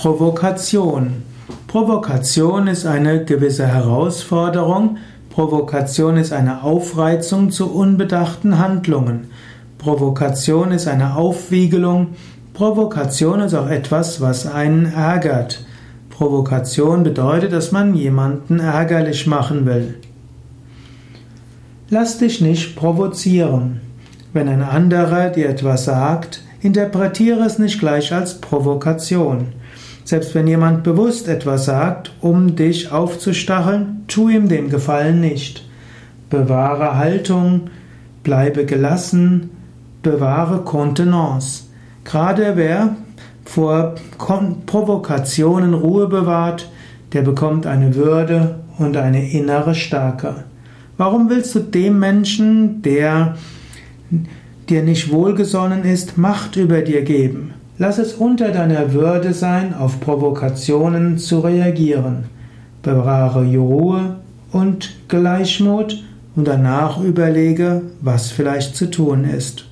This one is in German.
Provokation. Provokation ist eine gewisse Herausforderung. Provokation ist eine Aufreizung zu unbedachten Handlungen. Provokation ist eine Aufwiegelung. Provokation ist auch etwas, was einen ärgert. Provokation bedeutet, dass man jemanden ärgerlich machen will. Lass dich nicht provozieren. Wenn ein anderer dir etwas sagt, interpretiere es nicht gleich als Provokation. Selbst wenn jemand bewusst etwas sagt, um dich aufzustacheln, tu ihm den Gefallen nicht. Bewahre Haltung, bleibe gelassen, bewahre Kontenance. Gerade wer vor Provokationen Ruhe bewahrt, der bekommt eine Würde und eine innere Stärke. Warum willst du dem Menschen, der dir nicht wohlgesonnen ist, Macht über dir geben? Lass es unter deiner Würde sein, auf Provokationen zu reagieren. Bewahre Ruhe und Gleichmut und danach überlege, was vielleicht zu tun ist.